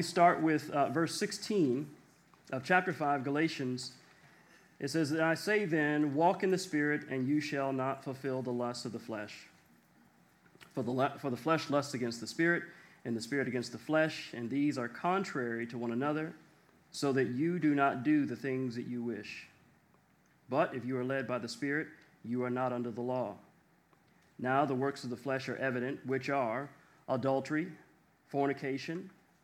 we start with uh, verse 16 of chapter 5, Galatians. It says, I say then, walk in the Spirit, and you shall not fulfill the lusts of the flesh. For the, for the flesh lusts against the Spirit, and the Spirit against the flesh, and these are contrary to one another, so that you do not do the things that you wish. But if you are led by the Spirit, you are not under the law. Now the works of the flesh are evident, which are adultery, fornication,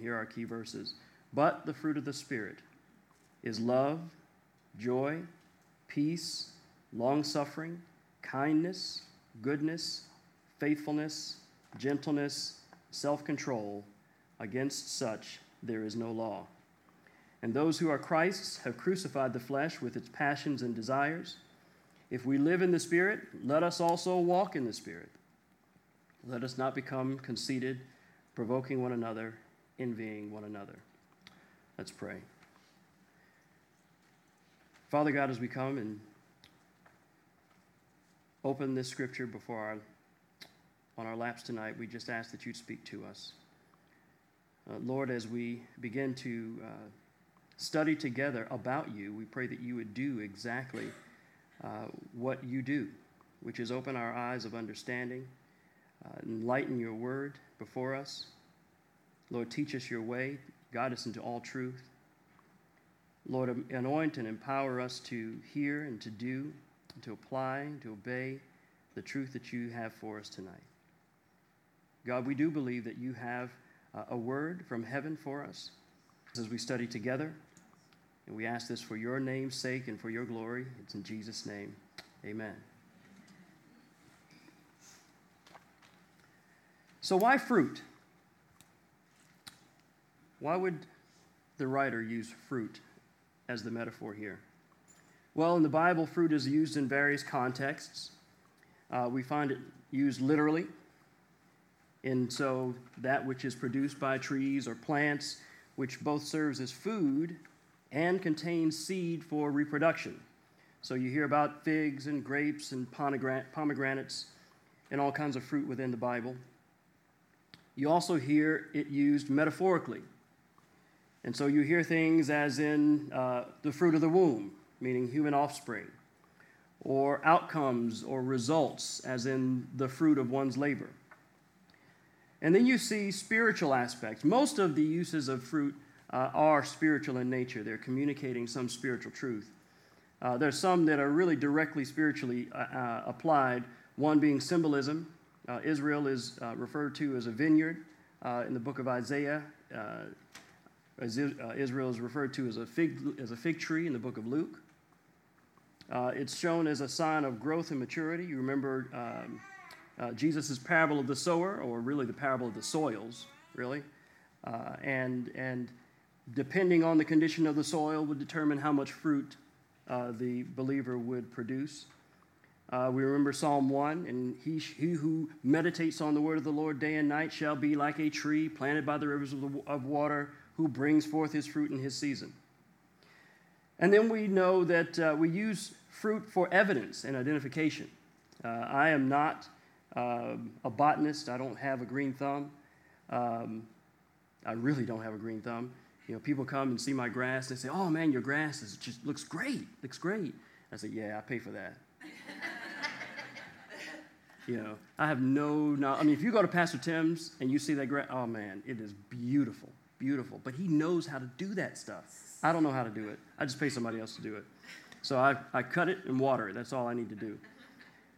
Here are our key verses. But the fruit of the Spirit is love, joy, peace, long suffering, kindness, goodness, faithfulness, gentleness, self control. Against such there is no law. And those who are Christ's have crucified the flesh with its passions and desires. If we live in the Spirit, let us also walk in the Spirit. Let us not become conceited, provoking one another, envying one another. Let's pray. Father God, as we come and open this scripture before our, on our laps tonight, we just ask that you'd speak to us. Uh, Lord, as we begin to uh, study together about you, we pray that you would do exactly uh, what you do, which is open our eyes of understanding, uh, enlighten your word before us. Lord, teach us your way, guide us into all truth. Lord, anoint and empower us to hear and to do, and to apply, and to obey the truth that you have for us tonight. God, we do believe that you have uh, a word from heaven for us as we study together. And we ask this for your name's sake and for your glory. It's in Jesus' name. Amen. So, why fruit? Why would the writer use fruit as the metaphor here? Well, in the Bible, fruit is used in various contexts. Uh, we find it used literally. And so, that which is produced by trees or plants, which both serves as food and contains seed for reproduction. So you hear about figs and grapes and pomegranates and all kinds of fruit within the Bible. You also hear it used metaphorically. And so you hear things as in uh, the fruit of the womb, meaning human offspring, or outcomes or results, as in the fruit of one's labor. And then you see spiritual aspects. Most of the uses of fruit uh, are spiritual in nature. They're communicating some spiritual truth. Uh, there's some that are really directly spiritually uh, uh applied, one being symbolism. Uh, Israel is referred to as a vineyard in the book of Isaiah. Israel is referred to as a fig, as a fig tree in the book of Luke. it's shown as a sign of growth and maturity. You remember um, Jesus' parable of the sower, or really the parable of the soils, really. Uh, and, and depending on the condition of the soil, would determine how much fruit uh, the believer would produce. Uh, we remember Psalm 1 and he, he who meditates on the word of the Lord day and night shall be like a tree planted by the rivers of, the, of water who brings forth his fruit in his season. And then we know that uh, we use fruit for evidence and identification. Uh, I am not uh, a botanist, I don't have a green thumb. Um, I really don't have a green thumb. You know, people come and see my grass and say, "Oh man, your grass is just looks great, looks great." I say, "Yeah, I pay for that." you know, I have no, no. I mean, if you go to Pastor Tim's and you see that grass, oh man, it is beautiful, beautiful. But he knows how to do that stuff. I don't know how to do it. I just pay somebody else to do it. So I, I cut it and water it. That's all I need to do.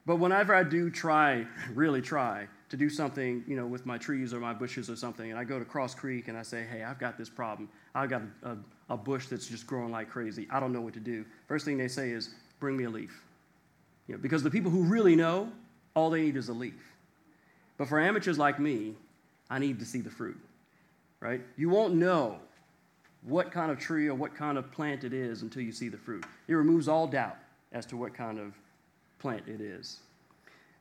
But whenever I do try, really try, to do something, you know, with my trees or my bushes or something, and I go to Cross Creek and I say, hey, I've got this problem. I've got a, a, a bush that's just growing like crazy. I don't know what to do. First thing they say is, bring me a leaf. You know, because the people who really know, all they need is a leaf. But for amateurs like me, I need to see the fruit, right? You won't know what kind of tree or what kind of plant it is until you see the fruit. It removes all doubt as to what kind of plant it is.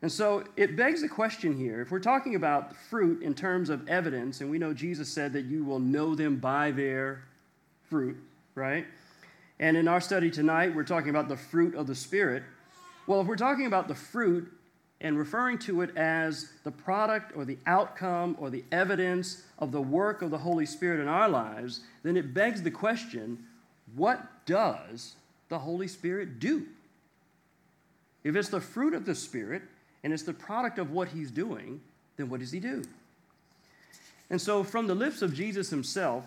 And so it begs the question here if we're talking about fruit in terms of evidence, and we know Jesus said that you will know them by their fruit, right? And in our study tonight, we're talking about the fruit of the Spirit. Well, if we're talking about the fruit and referring to it as the product or the outcome or the evidence of the work of the Holy Spirit in our lives, then it begs the question what does the Holy Spirit do? If it's the fruit of the Spirit and it's the product of what He's doing, then what does He do? And so, from the lips of Jesus Himself,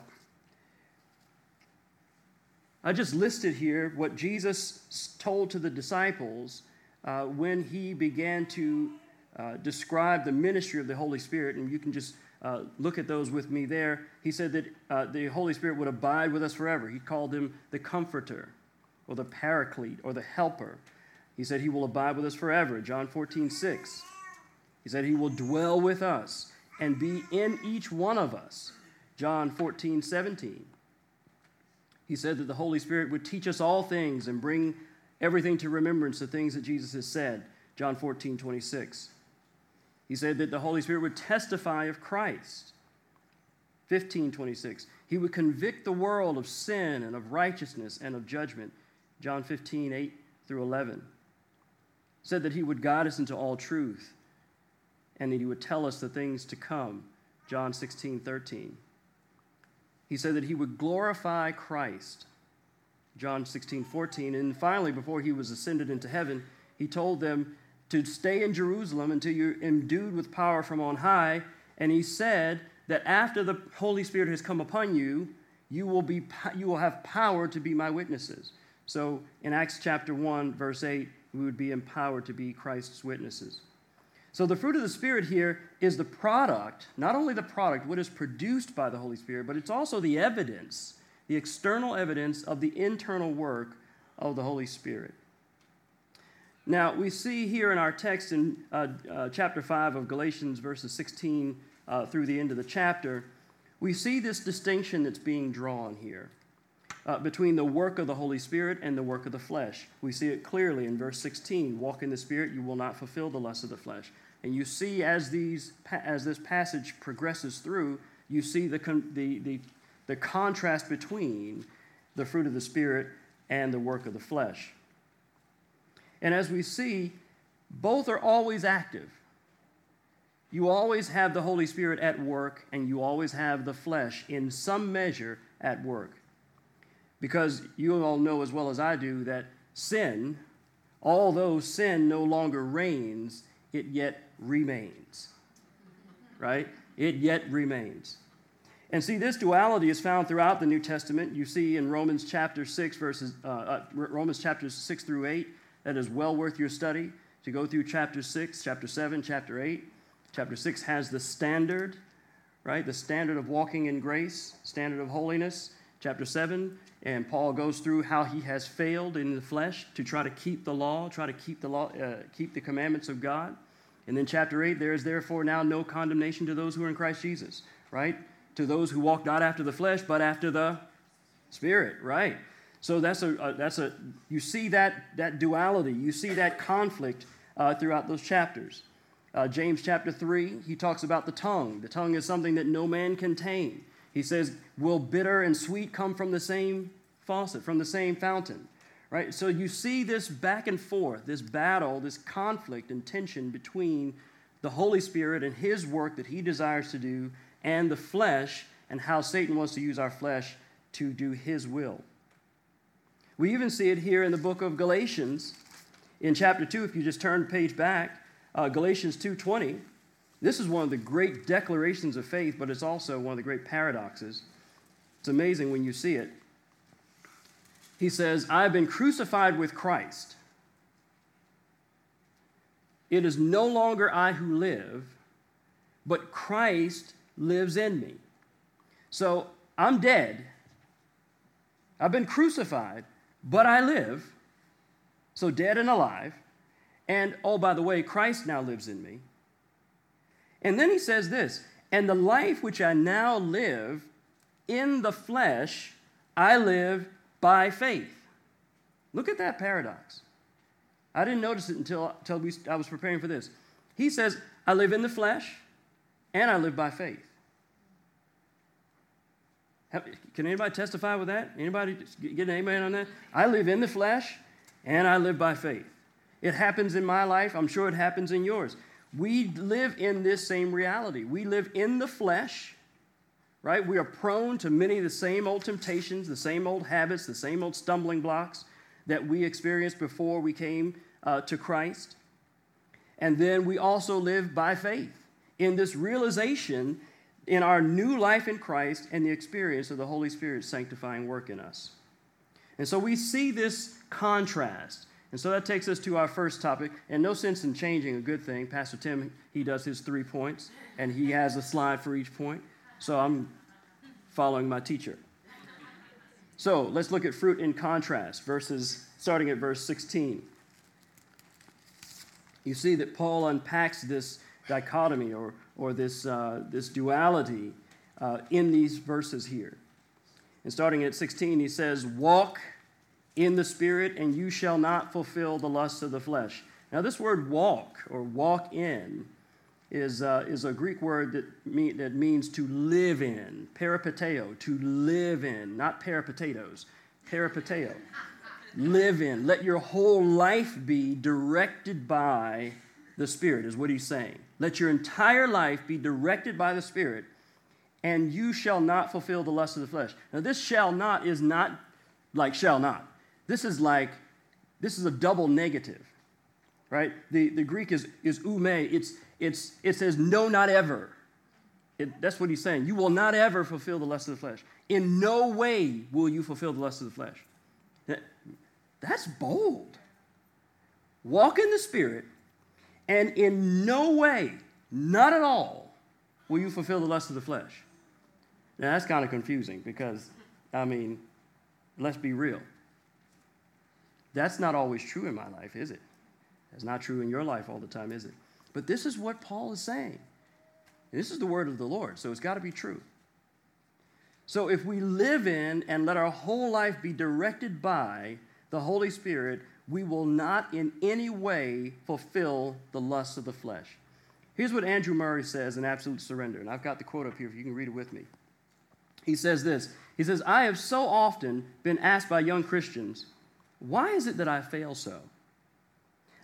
I just listed here what Jesus told to the disciples uh, when he began to uh, describe the ministry of the Holy Spirit. And you can just uh, look at those with me there. He said that uh, the Holy Spirit would abide with us forever. He called him the Comforter, or the Paraclete, or the Helper. He said he will abide with us forever. John 14, 6. He said he will dwell with us and be in each one of us. John 14, 17. He said that the Holy Spirit would teach us all things and bring everything to remembrance, the things that Jesus has said. John 14, 26. He said that the Holy Spirit would testify of Christ. 15, 26. He would convict the world of sin and of righteousness and of judgment. John 15, 8 through 11. Said that he would guide us into all truth and that he would tell us the things to come. John 16, 13. He said that he would glorify Christ. John 16, 14. And finally, before he was ascended into heaven, he told them to stay in Jerusalem until you're endued with power from on high. And he said that after the Holy Spirit has come upon you, you will, be, you will have power to be my witnesses. So in Acts chapter 1, verse 8, we would be empowered to be Christ's witnesses. So the fruit of the Spirit here is the product, not only the product, what is produced by the Holy Spirit, but it's also the evidence, the external evidence of the internal work of the Holy Spirit. Now, we see here in our text in uh, uh, chapter 5 of Galatians, verses 16 uh, through the end of the chapter, we see this distinction that's being drawn here uh, between the work of the Holy Spirit and the work of the flesh. We see it clearly in verse 16 walk in the Spirit, you will not fulfill the lust of the flesh. And you see as, these, as this passage progresses through, you see the, the, the, the contrast between the fruit of the Spirit and the work of the flesh. And as we see, both are always active. You always have the Holy Spirit at work, and you always have the flesh in some measure at work. Because you all know as well as I do that sin, although sin no longer reigns, it yet remains. Right? It yet remains. And see, this duality is found throughout the New Testament. You see in Romans chapter 6, verses, uh, uh, Romans chapters 6 through 8, that is well worth your study to go through chapter 6, chapter 7, chapter 8. Chapter 6 has the standard, right? The standard of walking in grace, standard of holiness. Chapter 7, and Paul goes through how he has failed in the flesh to try to keep the law, try to keep the law, uh, keep the commandments of God. And then chapter 8, there is therefore now no condemnation to those who are in Christ Jesus, right? To those who walk not after the flesh, but after the Spirit, right? So that's a, that's a you see that, that duality, you see that conflict uh, throughout those chapters. Uh, James chapter 3, he talks about the tongue. The tongue is something that no man can tame. He says, Will bitter and sweet come from the same faucet, from the same fountain? Right? So you see this back and forth, this battle, this conflict and tension between the Holy Spirit and His work that He desires to do and the flesh and how Satan wants to use our flesh to do His will. We even see it here in the book of Galatians in chapter 2 if you just turn the page back uh, galatians 2.20 this is one of the great declarations of faith but it's also one of the great paradoxes it's amazing when you see it he says, I have been crucified with Christ. It is no longer I who live, but Christ lives in me. So I'm dead. I've been crucified, but I live. So dead and alive. And oh, by the way, Christ now lives in me. And then he says this, and the life which I now live in the flesh, I live by faith. Look at that paradox. I didn't notice it until, until we, I was preparing for this. He says, I live in the flesh and I live by faith. Can anybody testify with that? Anybody get an amen on that? I live in the flesh and I live by faith. It happens in my life. I'm sure it happens in yours. We live in this same reality. We live in the flesh, right? We are prone to many of the same old temptations, the same old habits, the same old stumbling blocks that we experienced before we came uh, to Christ. And then we also live by faith in this realization in our new life in Christ and the experience of the Holy Spirit's sanctifying work in us. And so we see this contrast. And so that takes us to our first topic. And no sense in changing a good thing. Pastor Tim, he does his three points, and he has a slide for each point. So I'm following my teacher. So let's look at fruit in contrast, verses starting at verse 16 you see that Paul unpacks this dichotomy or, or this, uh, this duality uh, in these verses here. And starting at 16, he says, Walk in the Spirit, and you shall not fulfill the lusts of the flesh. Now, this word walk or walk in is, uh, is a Greek word that, mean, that means to live in, peripateo, to live in, not peripotatoes, peripateo live in. Let your whole life be directed by the Spirit, is what he's saying. Let your entire life be directed by the Spirit, and you shall not fulfill the lust of the flesh. Now, this shall not is not like shall not. This is like, this is a double negative, right? The, the Greek is, is ume. It's, it's, it says no, not ever. It, that's what he's saying. You will not ever fulfill the lust of the flesh. In no way will you fulfill the lust of the flesh. That's bold. Walk in the Spirit, and in no way, not at all, will you fulfill the lust of the flesh. Now, that's kind of confusing because, I mean, let's be real. That's not always true in my life, is it? That's not true in your life all the time, is it? But this is what Paul is saying. This is the word of the Lord, so it's got to be true. So if we live in and let our whole life be directed by the Holy Spirit, we will not in any way fulfill the lusts of the flesh. Here's what Andrew Murray says in Absolute Surrender, and I've got the quote up here if you can read it with me. He says this He says, I have so often been asked by young Christians, why is it that I fail so?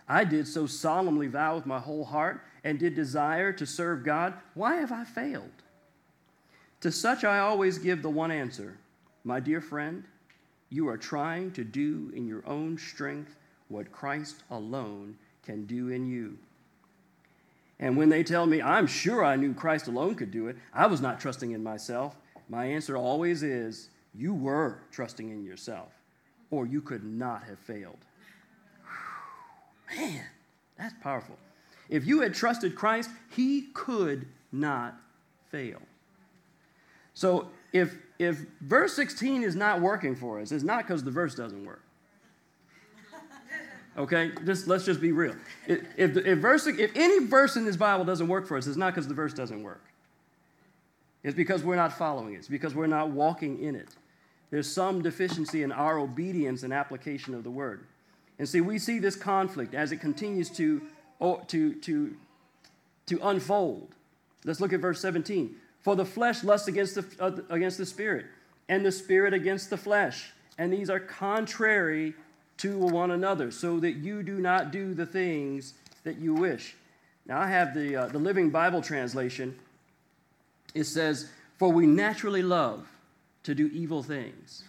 I did so solemnly vow with my whole heart and did desire to serve God. Why have I failed? To such I always give the one answer My dear friend, you are trying to do in your own strength what Christ alone can do in you. And when they tell me, I'm sure I knew Christ alone could do it, I was not trusting in myself, my answer always is, You were trusting in yourself, or you could not have failed. Man, that's powerful. If you had trusted Christ, He could not fail. So if if verse 16 is not working for us, it's not because the verse doesn't work. Okay, just let's just be real. If, if, verse, if any verse in this Bible doesn't work for us, it's not because the verse doesn't work. It's because we're not following it. It's because we're not walking in it. There's some deficiency in our obedience and application of the word. And see, we see this conflict as it continues to, to, to, to unfold. Let's look at verse 17. For the flesh lusts against the, uh, against the spirit, and the spirit against the flesh. And these are contrary to one another, so that you do not do the things that you wish. Now, I have the, uh, the Living Bible translation. It says, For we naturally love to do evil things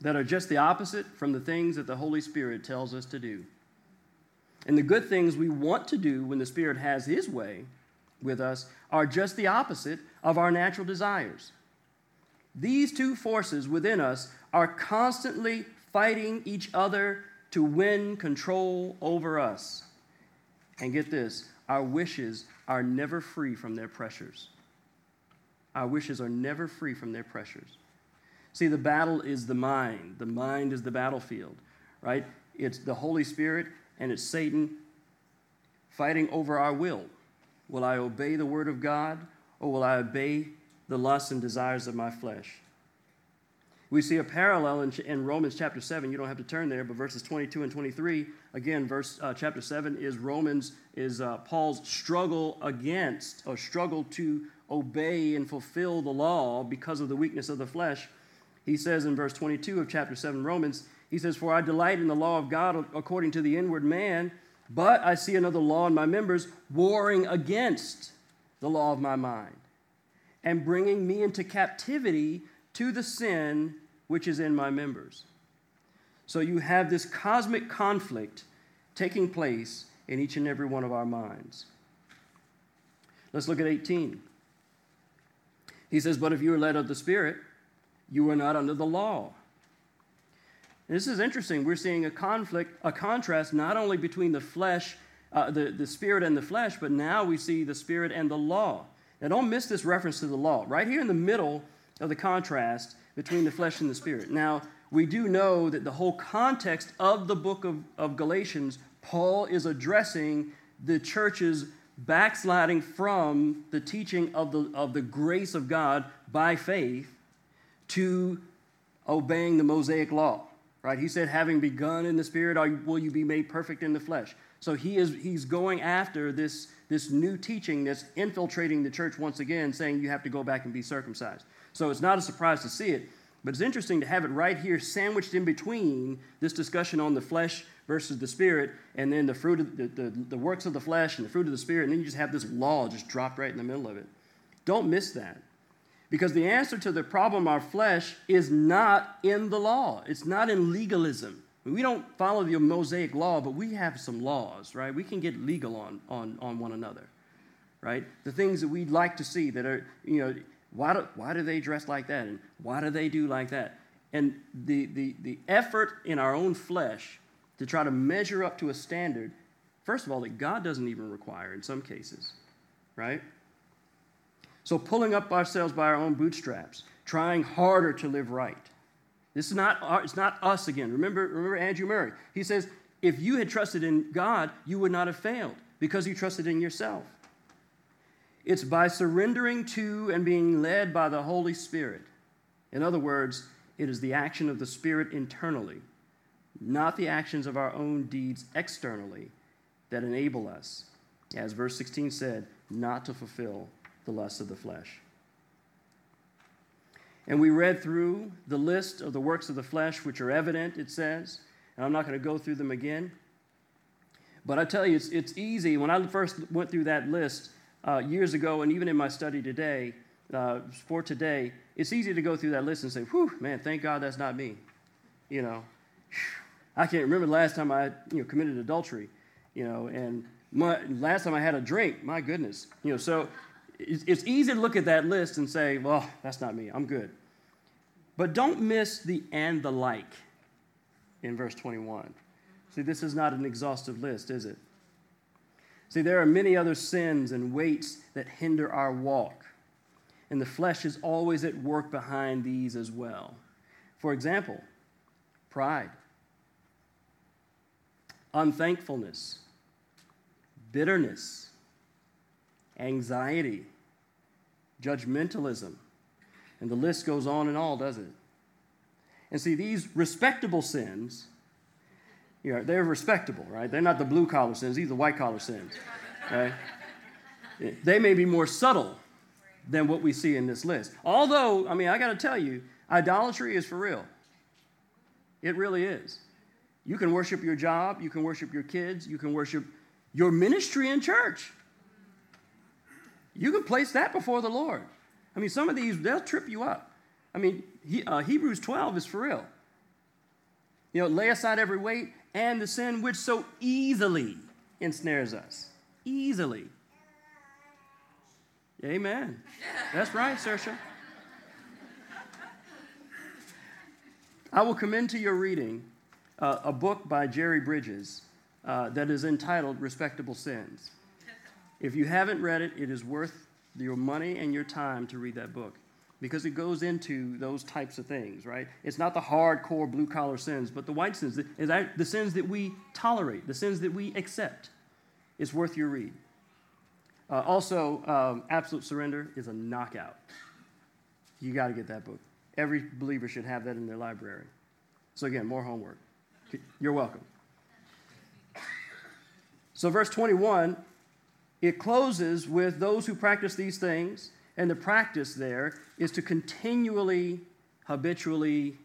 that are just the opposite from the things that the Holy Spirit tells us to do. And the good things we want to do when the Spirit has His way with us are just the opposite of our natural desires. These two forces within us are constantly fighting each other to win control over us. And get this our wishes are never free from their pressures. Our wishes are never free from their pressures. See, the battle is the mind, the mind is the battlefield, right? It's the Holy Spirit and it's Satan fighting over our will. Will I obey the word of God or will I obey the lusts and desires of my flesh? We see a parallel in, in, Romans chapter 7. You don't have to turn there, but verses 22 and 23. Again, verse uh, chapter 7 is Romans, is uh, Paul's struggle against, or struggle to obey and fulfill the law because of the weakness of the flesh. He says in verse 22 of chapter 7 Romans, he says, For I delight in the law of God according to the inward man, but I see another law in my members warring against the law of my mind and bringing me into captivity to the sin which is in my members. So you have this cosmic conflict taking place in each and every one of our minds. Let's look at 18. He says, But if you are led of the Spirit, you are not under the law. This is interesting. We're seeing a conflict, a contrast not only between the flesh, uh, the, the spirit and the flesh, but now we see the spirit and the law. Now, don't miss this reference to the law. Right here in the middle of the contrast between the flesh and the spirit. Now, we do know that the whole context of the book of, of Galatians, Paul is addressing the church's backsliding from the teaching of the, of the grace of God by faith to obeying the Mosaic law. Right? He said, having begun in the spirit, will you be made perfect in the flesh? So he is he's going after this, this new teaching that's infiltrating the church once again, saying you have to go back and be circumcised. So it's not a surprise to see it, but it's interesting to have it right here sandwiched in between this discussion on the flesh versus the spirit, and then the fruit of the, the, the works of the flesh and the fruit of the spirit, and then you just have this law just dropped right in the middle of it. Don't miss that. Because the answer to the problem our flesh is not in the law. It's not in legalism. We don't follow the Mosaic law, but we have some laws, right? We can get legal on, on, on one another, right? The things that we'd like to see that are, you know, why do, why do they dress like that? And why do they do like that? And the, the, the effort in our own flesh to try to measure up to a standard, first of all, that God doesn't even require in some cases, right? So pulling up ourselves by our own bootstraps, trying harder to live right. This is not, our, it's not us again. Remember, remember Andrew Murray. He says, if you had trusted in God, you would not have failed because you trusted in yourself. It's by surrendering to and being led by the Holy Spirit. In other words, it is the action of the Spirit internally, not the actions of our own deeds externally, that enable us, as verse 16 said, not to fulfill the lusts of the flesh. And we read through the list of the works of the flesh which are evident, it says, and I'm not going to go through them again. But I tell you, it's, it's easy. When I first went through that list, uh, years ago, and even in my study today, uh, for today, it's easy to go through that list and say, whew, man, thank God that's not me. You know, I can't remember the last time I you know, committed adultery, you know, and my, last time I had a drink, my goodness. You know, so it's easy to look at that list and say, well, that's not me, I'm good. But don't miss the and the like in verse 21. See, this is not an exhaustive list, is it? See, there are many other sins and weights that hinder our walk, and the flesh is always at work behind these as well. For example, pride, unthankfulness, bitterness, anxiety, judgmentalism, and the list goes on and on, does it? And see, these respectable sins you know, they're respectable, right? They're not the blue collar sins, these are the white collar sins, right? they may be more subtle than what we see in this list. Although, I mean, I got to tell you, idolatry is for real. It really is. You can worship your job, you can worship your kids, you can worship your ministry in church. You can place that before the Lord. I mean, some of these, they'll trip you up. I mean, he, uh, Hebrews 12 is for real. You know, lay aside every weight and the sin which so easily ensnares us. Easily. Amen. That's right, Saoirse. I will commend to your reading uh, a book by Jerry Bridges uh, that is entitled Respectable Sins. If you haven't read it, it is worth your money and your time to read that book because it goes into those types of things, right? It's not the hardcore blue collar sins, but the white sins, the sins that we tolerate, the sins that we accept. It's worth your read. Uh, also, um, Absolute Surrender is a knockout. You got to get that book. Every believer should have that in their library. So, again, more homework. You're welcome. So, verse 21, it closes with those who practice these things, and the practice there is to continually, habitually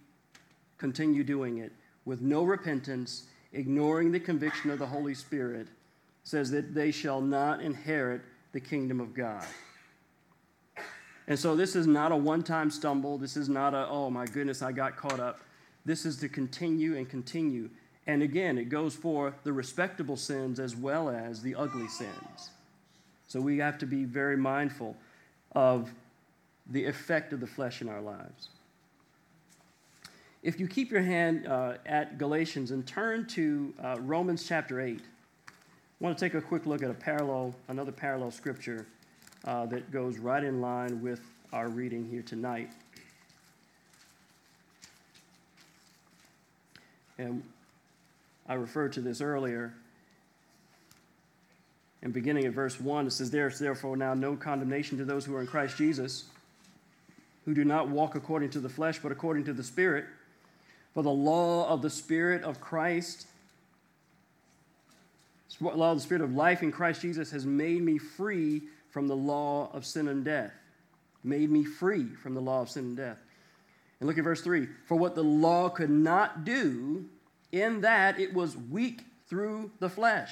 continue doing it with no repentance, ignoring the conviction of the Holy Spirit, says that they shall not inherit the kingdom of God. And so this is not a one time stumble. This is not a, oh my goodness, I got caught up. This is to continue and continue. And again, it goes for the respectable sins as well as the ugly sins. So we have to be very mindful of the effect of the flesh in our lives. If you keep your hand uh, at Galatians and turn to uh, Romans chapter 8, I want to take a quick look at a parallel, another parallel scripture uh, that goes right in line with our reading here tonight. And I referred to this earlier. And beginning at verse 1, it says, There is therefore now no condemnation to those who are in Christ Jesus, who do not walk according to the flesh, but according to the Spirit. For the law of the Spirit of Christ, the law of the Spirit of life in Christ Jesus has made me free from the law of sin and death. Made me free from the law of sin and death. And look at verse 3 For what the law could not do, in that it was weak through the flesh.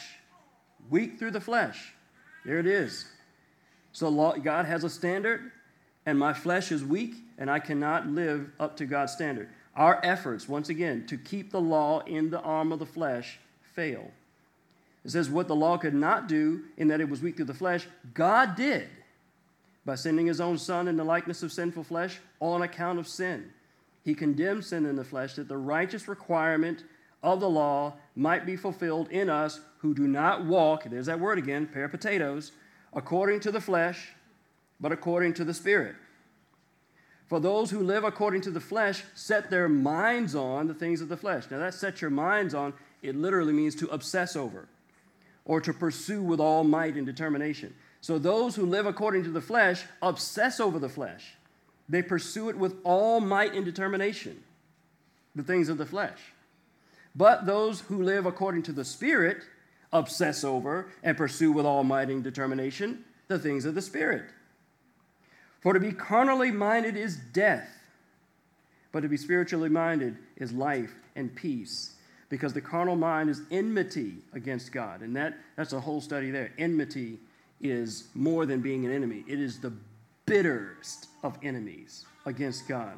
Weak through the flesh. There it is. So God has a standard, and my flesh is weak, and I cannot live up to God's standard. Our efforts, once again, to keep the law in the arm of the flesh fail. It says, What the law could not do, in that it was weak through the flesh, God did by sending his own Son in the likeness of sinful flesh on account of sin. He condemned sin in the flesh that the righteous requirement of the law might be fulfilled in us who do not walk, there's that word again, pair of potatoes, according to the flesh, but according to the Spirit. For those who live according to the flesh set their minds on the things of the flesh. Now, that set your minds on, it literally means to obsess over or to pursue with all might and determination. So, those who live according to the flesh obsess over the flesh. They pursue it with all might and determination, the things of the flesh. But those who live according to the Spirit obsess over and pursue with all might and determination the things of the Spirit. For to be carnally minded is death, but to be spiritually minded is life and peace. Because the carnal mind is enmity against God. And that, that's a whole study there. Enmity is more than being an enemy, it is the bitterest of enemies against God.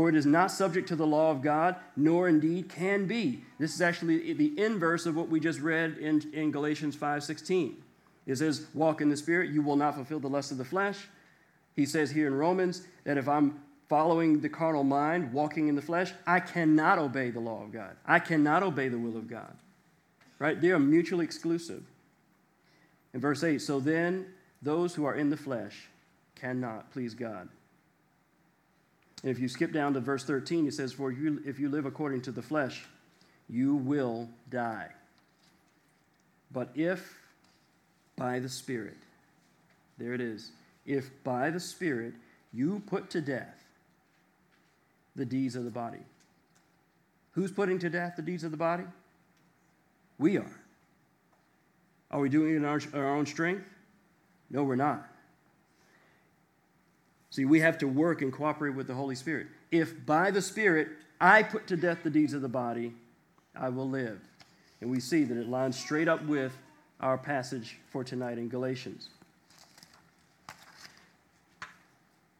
For it is not subject to the law of God, nor indeed can be. This is actually the inverse of what we just read in, in Galatians 5:16. It says, walk in the spirit, you will not fulfill the lust of the flesh. He says here in Romans that if I'm following the carnal mind, walking in the flesh, I cannot obey the law of God. I cannot obey the will of God. Right? They are mutually exclusive. In verse 8, so then those who are in the flesh cannot please God. And if you skip down to verse 13, it says, For you, if you live according to the flesh, you will die. But if by the Spirit, there it is, if by the Spirit you put to death the deeds of the body. Who's putting to death the deeds of the body? We are. Are we doing it in our, our own strength? No, we're not. See, we have to work and cooperate with the Holy Spirit. If by the Spirit I put to death the deeds of the body, I will live. And we see that it lines straight up with our passage for tonight in Galatians.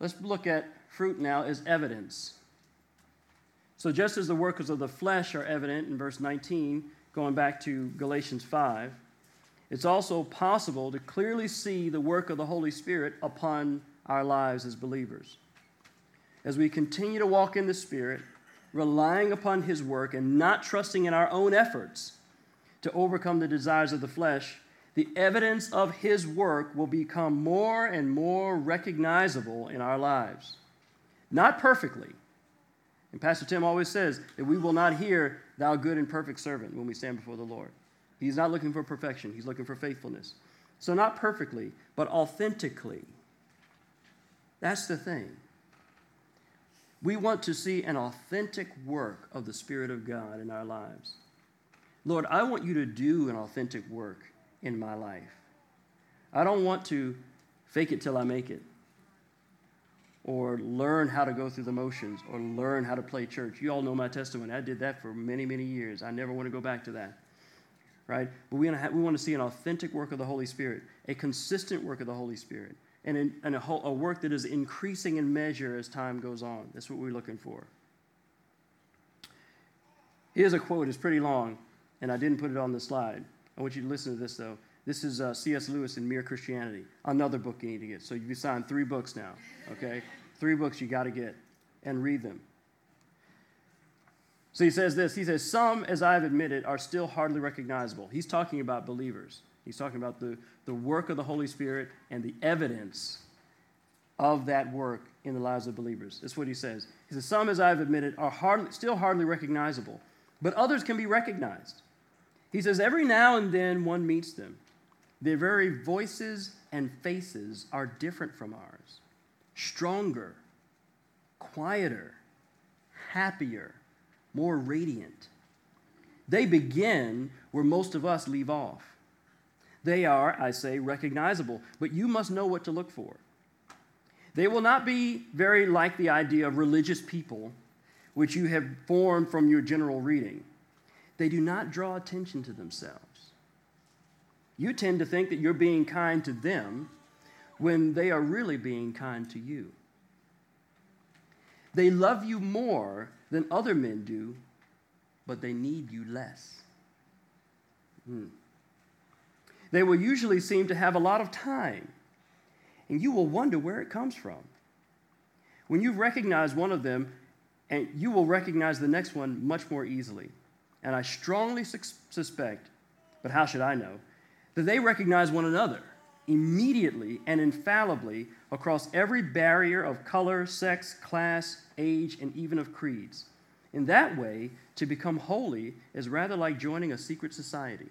Let's look at fruit now as evidence. So, just as the workers of the flesh are evident in verse 19, going back to Galatians 5, it's also possible to clearly see the work of the Holy Spirit upon our lives as believers. As we continue to walk in the Spirit, relying upon His work and not trusting in our own efforts to overcome the desires of the flesh, the evidence of His work will become more and more recognizable in our lives. Not perfectly. And Pastor Tim always says that we will not hear, Thou good and perfect servant, when we stand before the Lord. He's not looking for perfection, He's looking for faithfulness. So, not perfectly, but authentically that's the thing. We want to see an authentic work of the Spirit of God in our lives. Lord, I want you to do an authentic work in my life. I don't want to fake it till I make it or learn how to go through the motions or learn how to play church. You all know my testimony. I did that for many, many years. I never want to go back to that. Right? But we want to, see an authentic work of the Holy Spirit, a consistent work of the Holy Spirit, and, in, and a, whole, a work that is increasing in measure as time goes on. That's what we're looking for. Here's a quote. It's pretty long, and I didn't put it on the slide. I want you to listen to this, though. This is uh, C.S. Lewis in Mere Christianity, another book you need to get. So you've signed three books now, okay? three books you got to get and read them. So he says this He says, Some, as I've admitted, are still hardly recognizable. He's talking about believers. He's talking about the, the work of the Holy Spirit and the evidence of that work in the lives of believers. That's what he says. He says, Some, as I've admitted, are hardly, still hardly recognizable, but others can be recognized. He says, Every now and then one meets them. Their very voices and faces are different from ours, stronger, quieter, happier, more radiant. They begin where most of us leave off. They are, I say, recognizable, but you must know what to look for. They will not be very like the idea of religious people, which you have formed from your general reading. They do not draw attention to themselves. You tend to think that you're being kind to them when they are really being kind to you. They love you more than other men do, but they need you less. Hmm. They will usually seem to have a lot of time, and you will wonder where it comes from. When you recognize one of them, and you will recognize the next one much more easily. And I strongly suspect, but how should I know? that they recognize one another immediately and infallibly across every barrier of color, sex, class, age, and even of creeds. In that way, to become holy is rather like joining a secret society.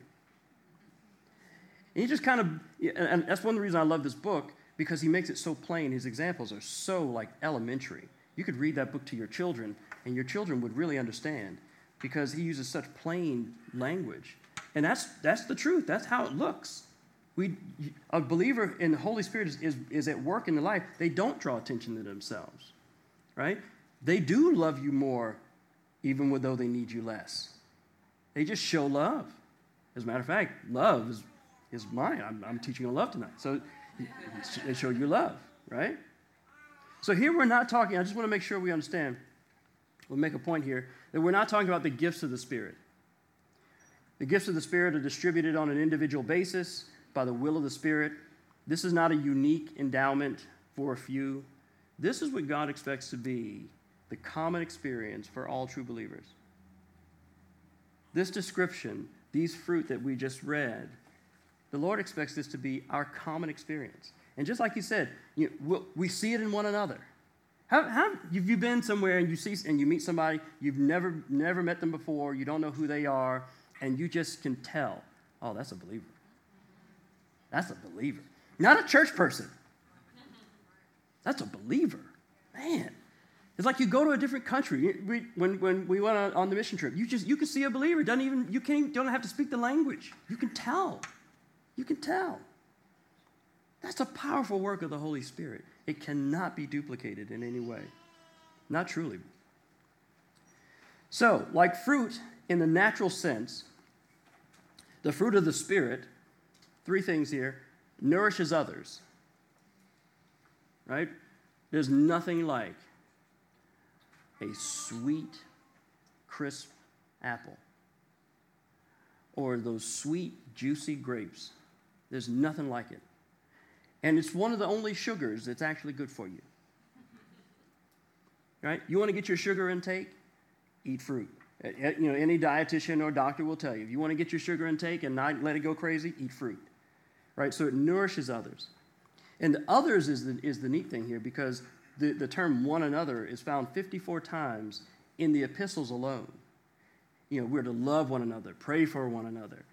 He just kind of, and that's one of the reasons I love this book, because he makes it so plain. His examples are so like elementary. You could read that book to your children, and your children would really understand because he uses such plain language. And that's, that's the truth. That's how it looks. We, a believer in the Holy Spirit is, is, is at work in the life. They don't draw attention to themselves, right? They do love you more, even though they need you less. They just show love. As a matter of fact, love is, is mine. I'm, I'm teaching on love tonight. So they show you love, right? So here we're not talking, I just want to make sure we understand. We'll make a point here that we're not talking about the gifts of the Spirit. The gifts of the Spirit are distributed on an individual basis by the will of the Spirit. This is not a unique endowment for a few. This is what God expects to be the common experience for all true believers. This description, these fruit that we just read, the Lord expects this to be our common experience. And just like you said, you know, we see it in one another. How, how, have you been somewhere and you see and you meet somebody you've never never met them before, you don't know who they are, and you just can tell, oh, that's a believer. That's a believer. Not a church person. That's a believer. Man. It's like you go to a different country. We, when, when we went on, on, the mission trip, you just you can see a believer. Doesn't even you can't don't have to speak the language. You can tell. You can tell. That's a powerful work of the Holy Spirit. It cannot be duplicated in any way. Not truly. So, like fruit in the natural sense, the fruit of the Spirit, three things here, nourishes others. Right? There's nothing like a sweet, crisp apple or those sweet, juicy grapes. There's nothing like it. And it's one of the only sugars that's actually good for you. Right? You want to get your sugar intake? Eat fruit. Uh, uh, you know, any dietitian or doctor will tell you if you want to get your sugar intake and not let it go crazy, eat fruit. Right? So it nourishes others. And the others is the, is the neat thing here because the, the term one another is found 54 times in the epistles alone. You know, we're to love one another, pray for one another,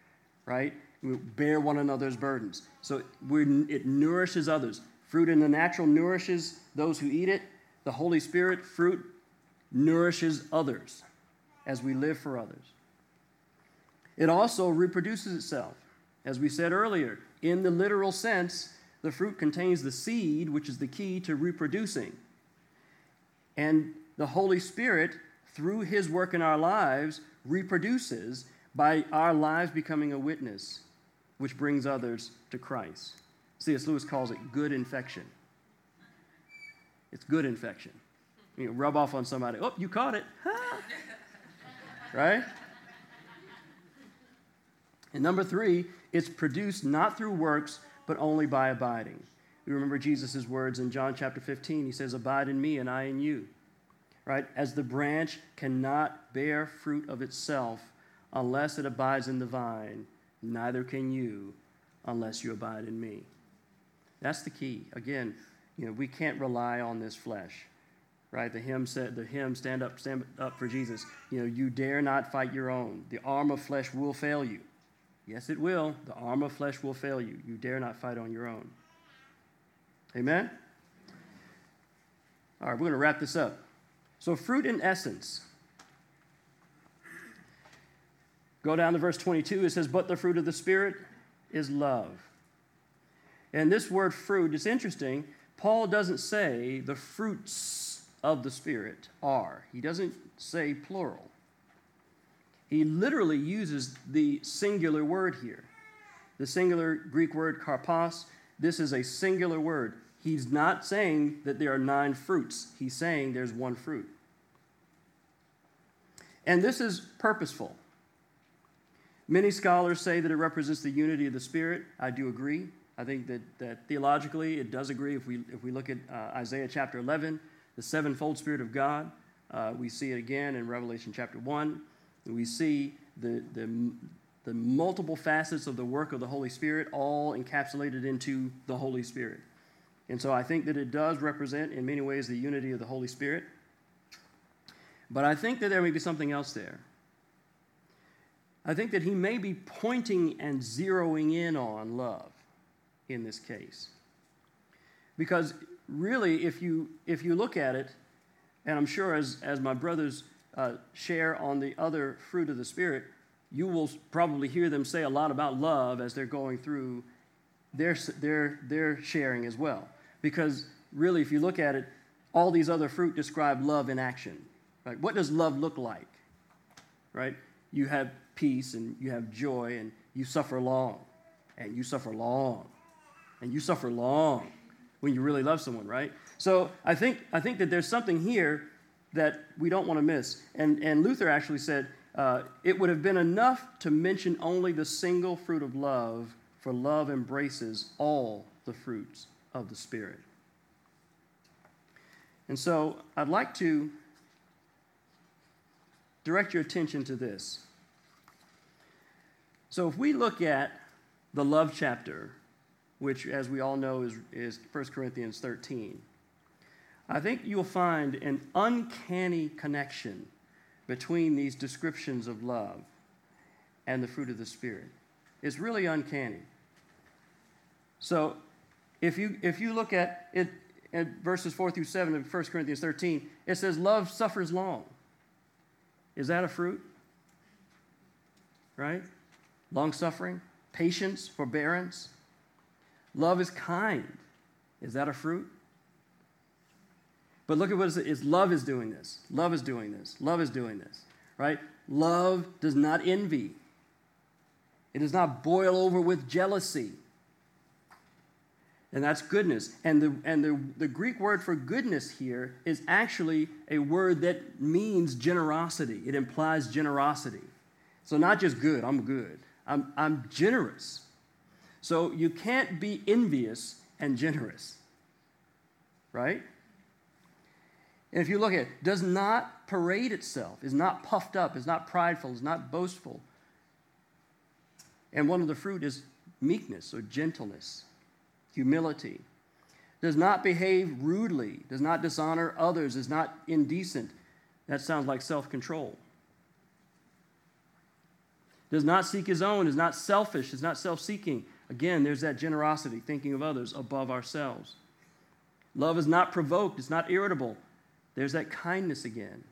right? We bear one another's burdens. So it nourishes others. Fruit in the natural nourishes those who eat it. The Holy Spirit, fruit nourishes others as we live for others. It also reproduces itself. As we said earlier, in the literal sense, the fruit contains the seed, which is the key to reproducing. And the Holy Spirit, through his work in our lives, reproduces by our lives becoming a witness, which brings others to Christ. C.S. Lewis calls it good infection. It's good infection. You know, rub off on somebody. Oh, you caught it. right? And number three, it's produced not through works, but only by abiding. We remember Jesus' words in John chapter 15. He says, Abide in me and I in you. Right? As the branch cannot bear fruit of itself unless it abides in the vine, neither can you unless you abide in me. That's the key. Again, you know, we can't rely on this flesh. Right? The hymn said, the hymn, stand up, stand up for Jesus. You know, you dare not fight your own. The arm of flesh will fail you. Yes, it will. The arm of flesh will fail you. You dare not fight on your own. Amen? All right, we're going to wrap this up. So, fruit in essence. Go down to verse 22. It says, But the fruit of the Spirit is love. And this word fruit is interesting. Paul doesn't say the fruits of the Spirit are, he doesn't say plural. He literally uses the singular word here. The singular Greek word karpos, this is a singular word. He's not saying that there are nine fruits, he's saying there's one fruit. And this is purposeful. Many scholars say that it represents the unity of the Spirit. I do agree. I think that, that theologically it does agree. If we, if we look at uh, Isaiah chapter 11, the sevenfold Spirit of God, uh, we see it again in Revelation chapter 1. We see the, the, the multiple facets of the work of the Holy Spirit all encapsulated into the Holy Spirit. And so I think that it does represent, in many ways, the unity of the Holy Spirit. But I think that there may be something else there. I think that he may be pointing and zeroing in on love in this case. Because really, if you, if you look at it, and I'm sure as, as my brothers uh, share on the other fruit of the Spirit, you will probably hear them say a lot about love as they're going through their, their, their sharing as well. Because really, if you look at it, all these other fruit describe love in action. Right? What does love look like? Right? You have peace and you have joy and you suffer long and you suffer long and you suffer long when you really love someone, right? So I think, I think that there's something here that we don't want to miss. And, and Luther actually said uh, it would have been enough to mention only the single fruit of love, for love embraces all the fruits of the Spirit. And so I'd like to direct your attention to this. So if we look at the love chapter, which, as we all know, is, is 1 Corinthians 13, I think you'll find an uncanny connection between these descriptions of love and the fruit of the Spirit. It's really uncanny. So, if you, if you look at it in verses 4 through 7 of 1 Corinthians 13, it says, Love suffers long. Is that a fruit? Right? Long suffering, patience, forbearance. Love is kind. Is that a fruit? But look at what it is. Love is doing this. Love is doing this. Love is doing this. Right? Love does not envy. It does not boil over with jealousy. And that's goodness. And, the, and the, the Greek word for goodness here is actually a word that means generosity. It implies generosity. So, not just good, I'm good. I'm, I'm generous. So, you can't be envious and generous. Right? And if you look at it, does not parade itself, is not puffed up, is not prideful, is not boastful. And one of the fruit is meekness or gentleness, humility. Does not behave rudely, does not dishonor others, is not indecent. That sounds like self control. Does not seek his own, is not selfish, is not self seeking. Again, there's that generosity, thinking of others above ourselves. Love is not provoked, it's not irritable, there's that kindness again.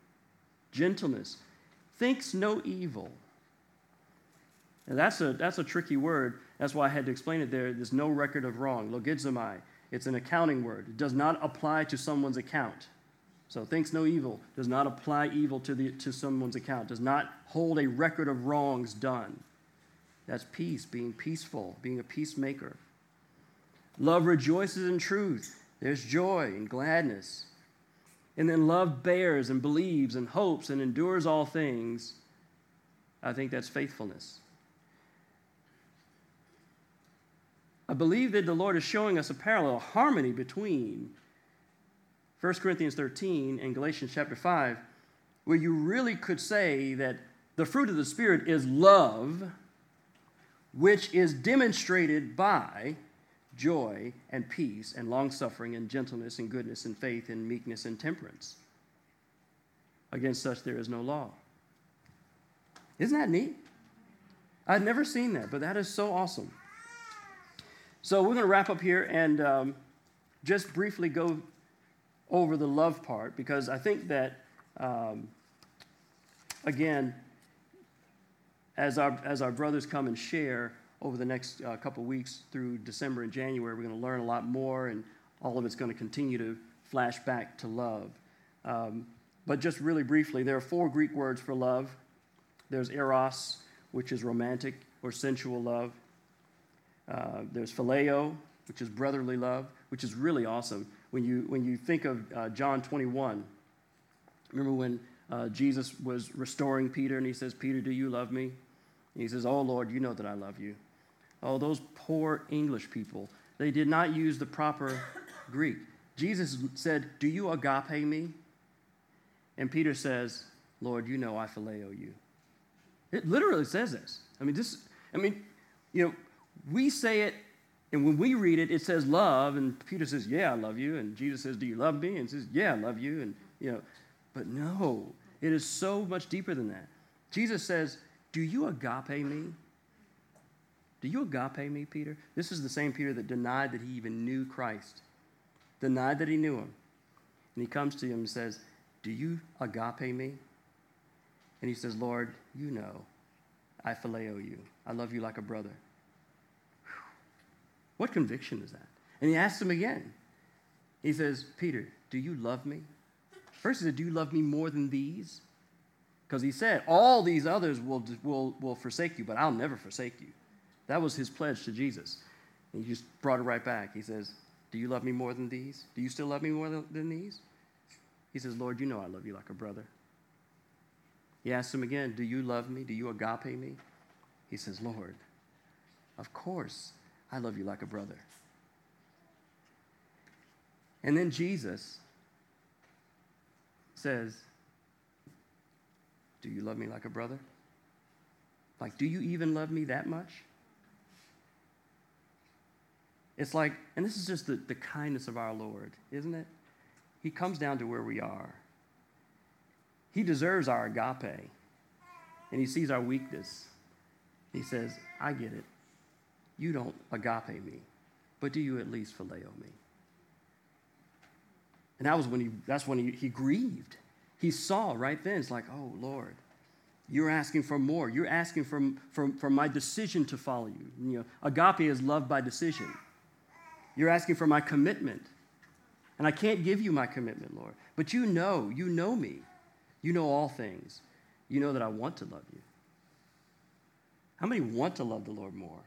gentleness, thinks no evil. And that's a, that's a tricky word. That's why I had to explain it there. There's no record of wrong. Logizomai. It's an accounting word. It does not apply to someone's account. So thinks no evil does not apply evil to, the, to someone's account, does not hold a record of wrongs done. That's peace, being peaceful, being a peacemaker. Love rejoices in truth. There's joy and gladness. And then love bears and believes and hopes and endures all things. I think that's faithfulness. I believe that the Lord is showing us a parallel harmony between 1 Corinthians 13 and Galatians chapter 5, where you really could say that the fruit of the Spirit is love, which is demonstrated by joy and peace and long suffering and gentleness and goodness and faith and meekness and temperance. Against such there is no law. Isn't that neat? I've never seen that, but that is so awesome. So we're going to wrap up here and um, just briefly go over the love part because I think that, um, again, as our, as our brothers come and share, over the next uh, couple weeks through December and January. We're going to learn a lot more, and all of it's going to continue to flash back to love. Um, but just really briefly, there are four Greek words for love there's eros, which is romantic or sensual love, uh, there's phileo, which is brotherly love, which is really awesome. When you, when you think of uh, John 21, remember when uh, Jesus was restoring Peter and he says, Peter, do you love me? And he says, Oh Lord, you know that I love you. Oh, those poor English people. They did not use the proper Greek. Jesus said, Do you agape me? And Peter says, Lord, you know I phileo you. It literally says this. I mean, this, I mean, you know, we say it, and when we read it, it says love, and Peter says, Yeah, I love you. And Jesus says, Do you love me? And says, Yeah, I love you. And, you know, but no, it is so much deeper than that. Jesus says, Do you agape me? Do you agape me, Peter? This is the same Peter that denied that he even knew Christ, denied that he knew him. And he comes to him and says, Do you agape me? And he says, Lord, you know, I phileo you. I love you like a brother. What conviction is that? And he asks him again. He says, Peter, do you love me? First he said, Do you love me more than these? Because he said, All these others will, will, will forsake you, but I'll never forsake you. That was his pledge to Jesus. And he just brought it right back. He says, Do you love me more than these? Do you still love me more than these? He says, Lord, you know I love you like a brother. He asks him again, Do you love me? Do you agape me? He says, Lord, of course I love you like a brother. And then Jesus says, Do you love me like a brother? Like, do you even love me that much? It's like, and this is just the, the kindness of our Lord, isn't it? He comes down to where we are. He deserves our agape, and he sees our weakness. He says, I get it. You don't agape me, but do you at least phileo me? And that was when he, that's when he, he grieved. He saw right then, it's like, oh, Lord, you're asking for more. You're asking for, for, for my decision to follow you. you know, agape is love by decision. You're asking for my commitment. And I can't give you my commitment, Lord. But you know, you know me. You know all things. You know that I want to love you. How many want to love the Lord more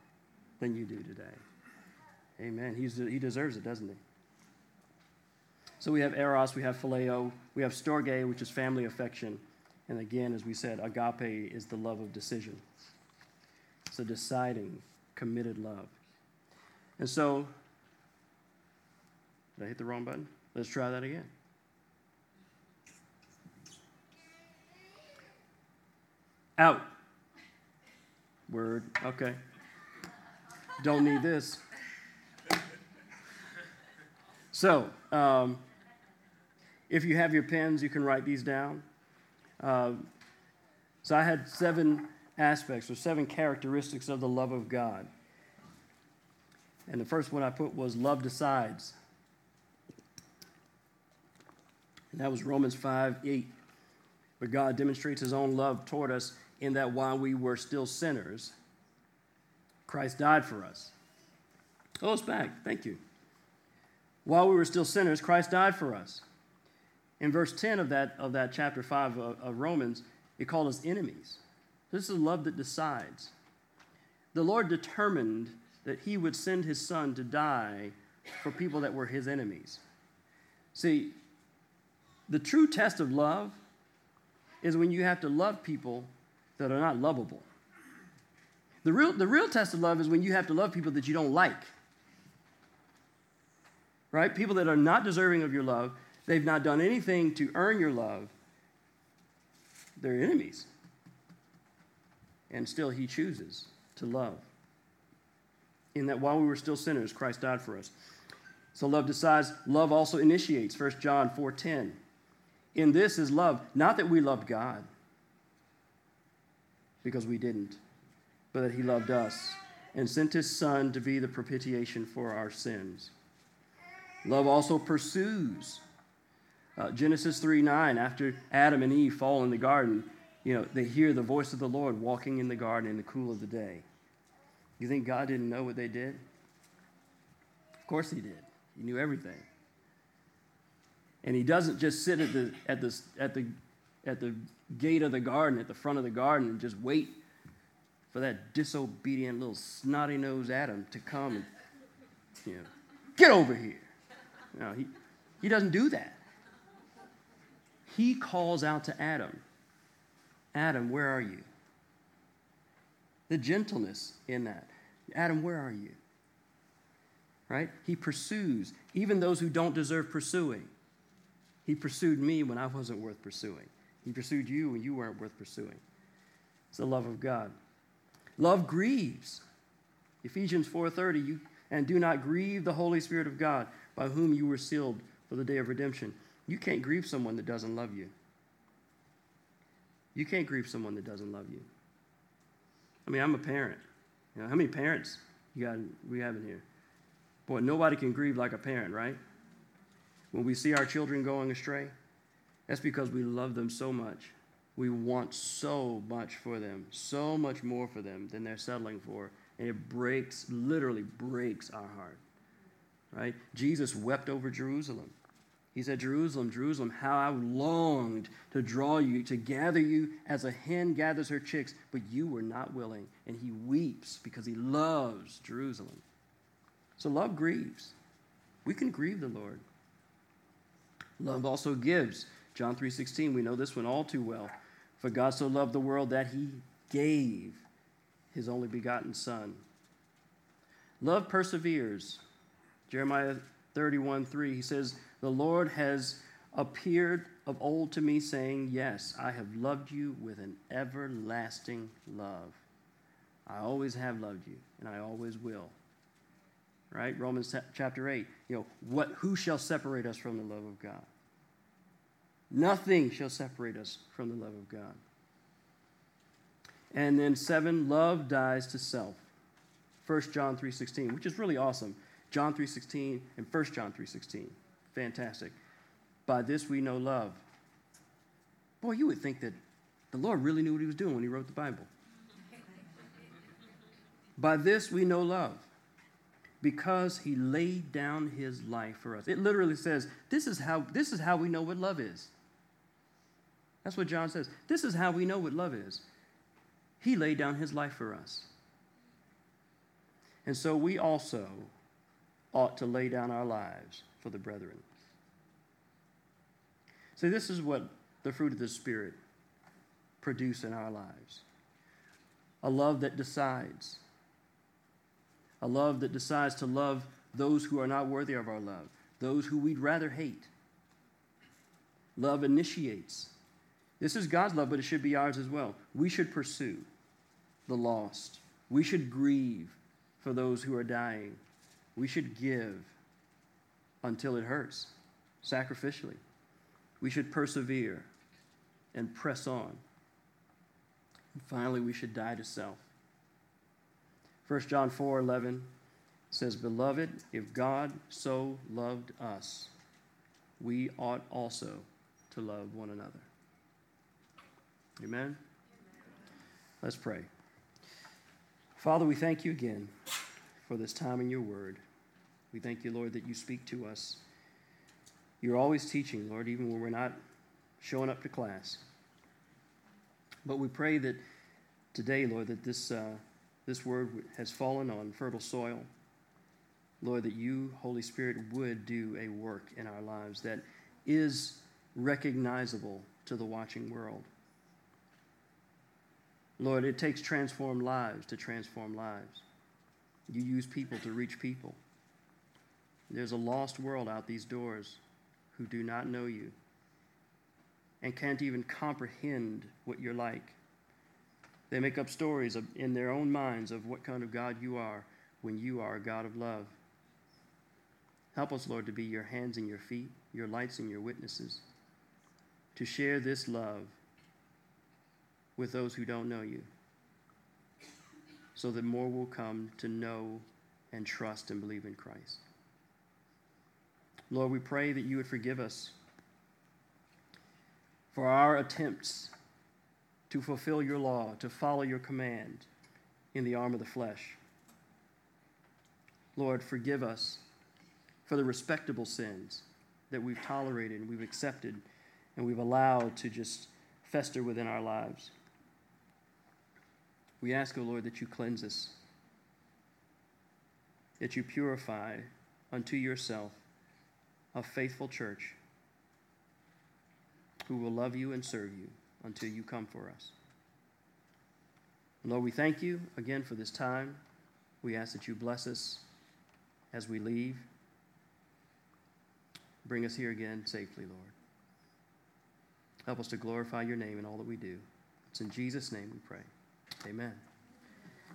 than you do today? Amen. He's, he deserves it, doesn't he? So we have eros, we have phileo, we have storge, which is family affection. And again, as we said, agape is the love of decision. It's a deciding, committed love. And so did I hit the wrong button? Let's try that again. Out. Word. Okay. Don't need this. So, um, if you have your pens, you can write these down. Uh, so, I had seven aspects or seven characteristics of the love of God. And the first one I put was love decides. And that was Romans 5 8. But God demonstrates his own love toward us in that while we were still sinners, Christ died for us. Oh, it's back. Thank you. While we were still sinners, Christ died for us. In verse 10 of that, of that chapter 5 of, of Romans, it called us enemies. This is love that decides. The Lord determined that he would send his son to die for people that were his enemies. See, the true test of love is when you have to love people that are not lovable. The real, the real test of love is when you have to love people that you don't like. Right? People that are not deserving of your love, they've not done anything to earn your love, they're enemies. And still, he chooses to love. In that while we were still sinners, Christ died for us. So love decides, love also initiates. 1 John 4:10. In this is love, not that we loved God, because we didn't, but that he loved us and sent his son to be the propitiation for our sins. Love also pursues. Uh, Genesis 3 9, after Adam and Eve fall in the garden, you know, they hear the voice of the Lord walking in the garden in the cool of the day. You think God didn't know what they did? Of course he did. He knew everything. And he doesn't just sit at the, at the, at the, at the gate of the garden, at the front of the garden, and just wait for that disobedient little snotty nosed Adam to come and, you know, get over here. No, he, he doesn't do that. He calls out to Adam Adam, where are you? The gentleness in that. Adam, where are you? Right? He pursues even those who don't deserve pursuing. He pursued me when I wasn't worth pursuing. He pursued you when you weren't worth pursuing. It's the love of God. Love grieves. Ephesians 4:30, you and do not grieve the Holy Spirit of God, by whom you were sealed for the day of redemption. You can't grieve someone that doesn't love you. You can't grieve someone that doesn't love you. I mean, I'm a parent. You know, how many parents you got we have in here? Boy, nobody can grieve like a parent, right? When we see our children going astray, that's because we love them so much. We want so much for them, so much more for them than they're settling for. And it breaks, literally breaks our heart. Right? Jesus wept over Jerusalem. He said, Jerusalem, Jerusalem, how I longed to draw you, to gather you as a hen gathers her chicks, but you were not willing. And he weeps because he loves Jerusalem. So love grieves. We can grieve the Lord. Love also gives. John 3:16, we know this one all too well. For God so loved the world that he gave his only begotten son. Love perseveres. Jeremiah 31 3, he says, The Lord has appeared of old to me, saying, Yes, I have loved you with an everlasting love. I always have loved you, and I always will. Right? Romans chapter 8. You know, what who shall separate us from the love of God? Nothing shall separate us from the love of God. And then seven, love dies to self. 1 John 3.16, which is really awesome. John 3.16 and 1 John 3.16. Fantastic. By this we know love. Boy, you would think that the Lord really knew what he was doing when he wrote the Bible. By this we know love, because he laid down his life for us. It literally says, this is how, this is how we know what love is. That's what John says. This is how we know what love is. He laid down his life for us. And so we also ought to lay down our lives for the brethren. See, this is what the fruit of the Spirit produce in our lives a love that decides, a love that decides to love those who are not worthy of our love, those who we'd rather hate. Love initiates. This is God's love, but it should be ours as well. We should pursue the lost. We should grieve for those who are dying. We should give until it hurts, sacrificially. We should persevere and press on. And finally, we should die to self. 1 John 4 11 says, Beloved, if God so loved us, we ought also to love one another. Amen? Let's pray. Father, we thank you again for this time in your word. We thank you, Lord, that you speak to us. You're always teaching, Lord, even when we're not showing up to class. But we pray that today, Lord, that this, uh, this word has fallen on fertile soil. Lord, that you, Holy Spirit, would do a work in our lives that is recognizable to the watching world. Lord, it takes transformed lives to transform lives. You use people to reach people. There's a lost world out these doors who do not know you and can't even comprehend what you're like. They make up stories in their own minds of what kind of God you are when you are a God of love. Help us, Lord, to be your hands and your feet, your lights and your witnesses, to share this love with those who don't know you, so that more will come to know and trust and believe in Christ. Lord, we pray that you would forgive us for our attempts to fulfill your law, to follow your command in the arm of the flesh. Lord, forgive us for the respectable sins that we've tolerated and we've accepted and we've allowed to just fester within our lives. We ask, O Lord, that you cleanse us, that you purify unto yourself a faithful church who will love you and serve you until you come for us. Lord, we thank you again for this time. We ask that you bless us as we leave. Bring us here again safely, Lord. Help us to glorify your name in all that we do. It's in Jesus' name we pray. Amen.